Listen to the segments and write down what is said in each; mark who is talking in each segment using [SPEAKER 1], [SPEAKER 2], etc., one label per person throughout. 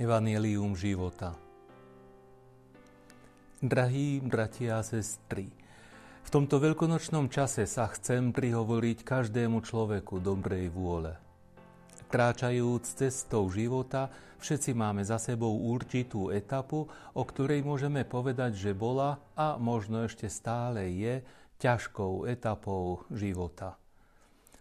[SPEAKER 1] Evangelium života. Drahí bratia a sestry, v tomto veľkonočnom čase sa chcem prihovoriť každému človeku dobrej vôle. Kráčajúc cestou života, všetci máme za sebou určitú etapu, o ktorej môžeme povedať, že bola a možno ešte stále je ťažkou etapou života.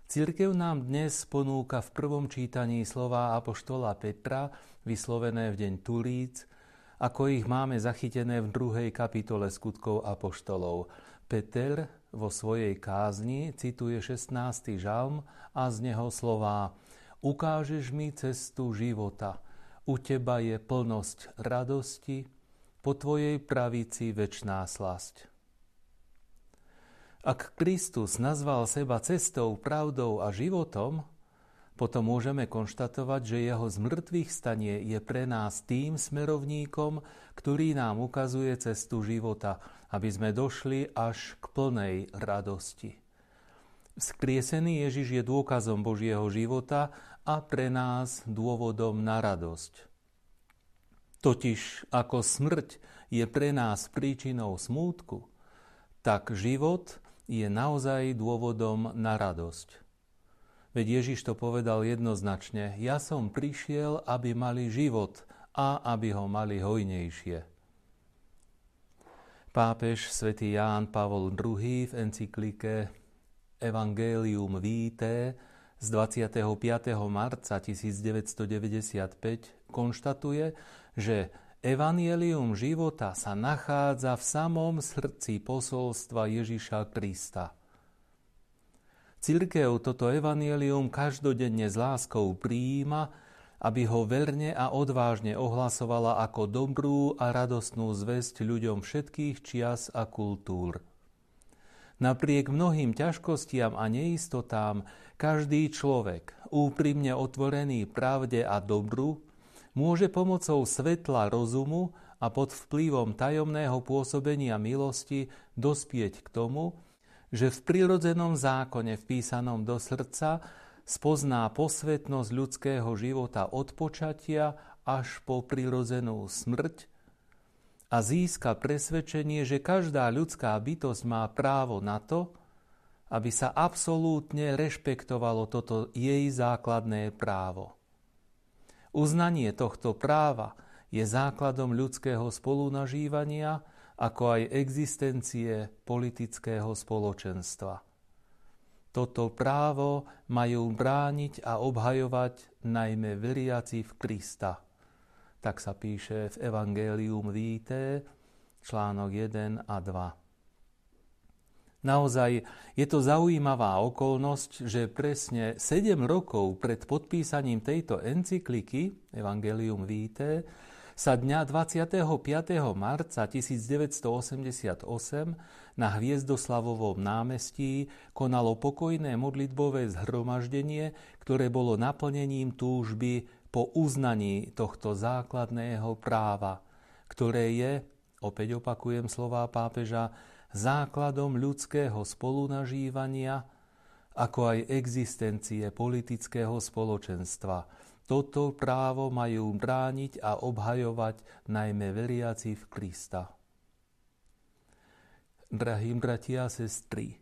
[SPEAKER 1] Církev nám dnes ponúka v prvom čítaní slova Apoštola Petra, vyslovené v deň Tulíc, ako ich máme zachytené v druhej kapitole skutkov Apoštolov. Peter vo svojej kázni cituje 16. žalm a z neho slová Ukážeš mi cestu života, u teba je plnosť radosti, po tvojej pravici väčná slasť. Ak Kristus nazval seba cestou, pravdou a životom, potom môžeme konštatovať, že jeho zmrtvých stanie je pre nás tým smerovníkom, ktorý nám ukazuje cestu života, aby sme došli až k plnej radosti. Skriesený Ježiš je dôkazom Božieho života a pre nás dôvodom na radosť. Totiž ako smrť je pre nás príčinou smútku, tak život je naozaj dôvodom na radosť. Veď Ježiš to povedal jednoznačne, ja som prišiel, aby mali život a aby ho mali hojnejšie. Pápež svätý Ján Pavol II v encyklike Evangelium Vitae z 25. marca 1995 konštatuje, že Evangelium života sa nachádza v samom srdci posolstva Ježiša Krista. Církev toto evanielium každodenne s láskou prijíma, aby ho verne a odvážne ohlasovala ako dobrú a radostnú zväzť ľuďom všetkých čias a kultúr. Napriek mnohým ťažkostiam a neistotám, každý človek, úprimne otvorený pravde a dobru, môže pomocou svetla rozumu a pod vplyvom tajomného pôsobenia milosti dospieť k tomu, že v prirodzenom zákone vpísanom do srdca spozná posvetnosť ľudského života od počatia až po prirodzenú smrť a získa presvedčenie, že každá ľudská bytosť má právo na to, aby sa absolútne rešpektovalo toto jej základné právo. Uznanie tohto práva je základom ľudského spolunažívania, ako aj existencie politického spoločenstva. Toto právo majú brániť a obhajovať najmä veriaci v Krista. Tak sa píše v Evangelium Vitae, článok 1 a 2. Naozaj je to zaujímavá okolnosť, že presne 7 rokov pred podpísaním tejto encykliky Evangelium Vitae sa dňa 25. marca 1988 na Hviezdoslavovom námestí konalo pokojné modlitbové zhromaždenie, ktoré bolo naplnením túžby po uznaní tohto základného práva, ktoré je, opäť opakujem slová pápeža, základom ľudského spolunažívania, ako aj existencie politického spoločenstva. Toto právo majú brániť a obhajovať najmä veriaci v Krista. Drahí bratia a sestry,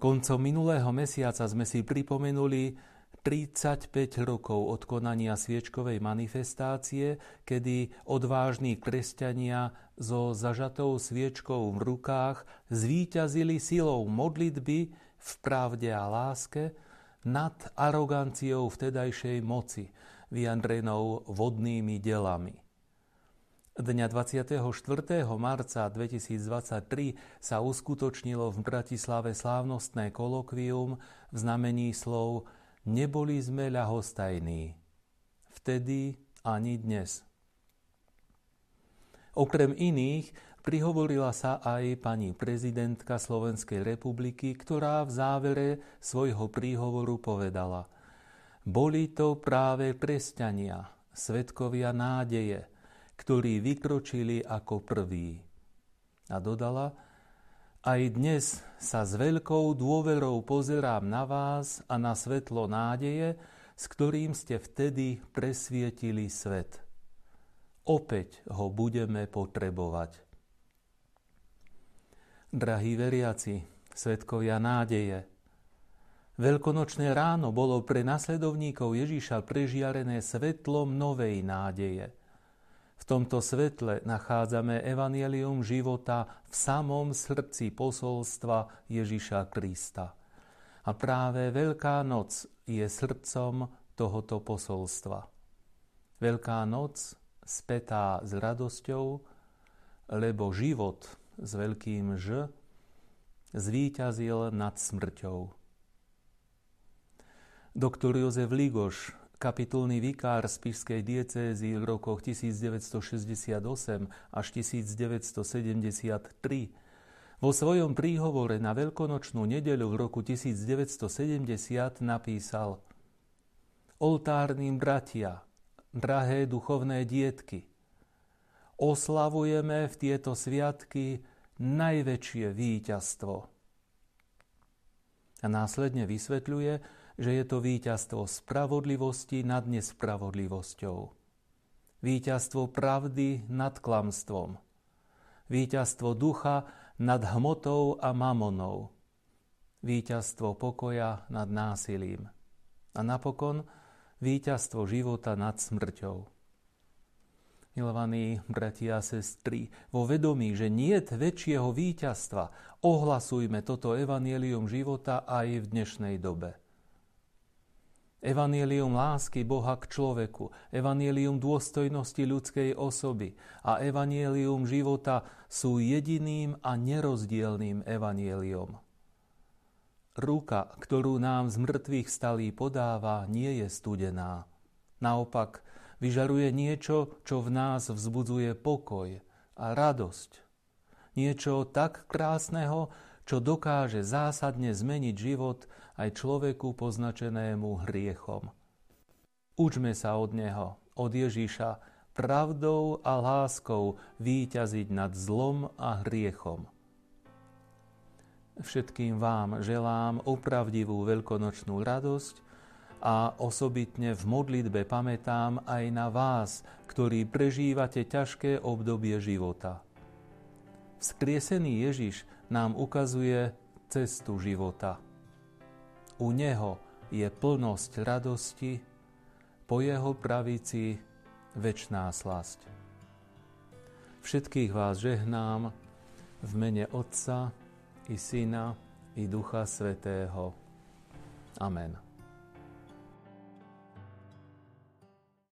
[SPEAKER 1] koncom minulého mesiaca sme si pripomenuli 35 rokov od konania sviečkovej manifestácie, kedy odvážni kresťania so zažatou sviečkou v rukách zvíťazili silou modlitby v pravde a láske nad aroganciou vtedajšej moci, vyjadrenou vodnými delami. Dňa 24. marca 2023 sa uskutočnilo v Bratislave slávnostné kolokvium v znamení slov Neboli sme ľahostajní. Vtedy ani dnes. Okrem iných prihovorila sa aj pani prezidentka Slovenskej republiky, ktorá v závere svojho príhovoru povedala Boli to práve kresťania, svetkovia nádeje, ktorí vykročili ako prví. A dodala, aj dnes sa s veľkou dôverou pozerám na vás a na svetlo nádeje, s ktorým ste vtedy presvietili svet. opäť ho budeme potrebovať. Drahí veriaci, svetkovia nádeje, Veľkonočné ráno bolo pre nasledovníkov Ježíša prežiarené svetlom novej nádeje. V tomto svetle nachádzame evanielium života v samom srdci posolstva Ježíša Krista. A práve Veľká noc je srdcom tohoto posolstva. Veľká noc spätá s radosťou, lebo život s veľkým Ž zvíťazil nad smrťou. Doktor Jozef Ligoš, kapitulný vikár z Pišskej diecézy v rokoch 1968 až 1973, vo svojom príhovore na veľkonočnú nedeľu v roku 1970 napísal Oltárnym bratia, drahé duchovné dietky, oslavujeme v tieto sviatky najväčšie víťazstvo. A následne vysvetľuje, že je to víťazstvo spravodlivosti nad nespravodlivosťou. Víťazstvo pravdy nad klamstvom. Víťazstvo ducha nad hmotou a mamonou. Víťazstvo pokoja nad násilím. A napokon víťazstvo života nad smrťou. Milovaní bratia a sestry, vo vedomí, že nie je väčšieho víťazstva, ohlasujme toto evanielium života aj v dnešnej dobe. Evangelium lásky Boha k človeku, evangelium dôstojnosti ľudskej osoby a evangelium života sú jediným a nerozdielným evangeliom. Ruka, ktorú nám z mŕtvych stalí podáva, nie je studená. Naopak, vyžaruje niečo, čo v nás vzbudzuje pokoj a radosť. Niečo tak krásneho, čo dokáže zásadne zmeniť život aj človeku poznačenému hriechom. Učme sa od Neho, od Ježíša, pravdou a láskou výťaziť nad zlom a hriechom. Všetkým vám želám opravdivú veľkonočnú radosť a osobitne v modlitbe pamätám aj na vás, ktorí prežívate ťažké obdobie života. Vzkriesený Ježiš nám ukazuje cestu života. U Neho je plnosť radosti, po Jeho pravici večná slasť. Všetkých vás žehnám v mene Otca i Syna i Ducha Svetého. Amen.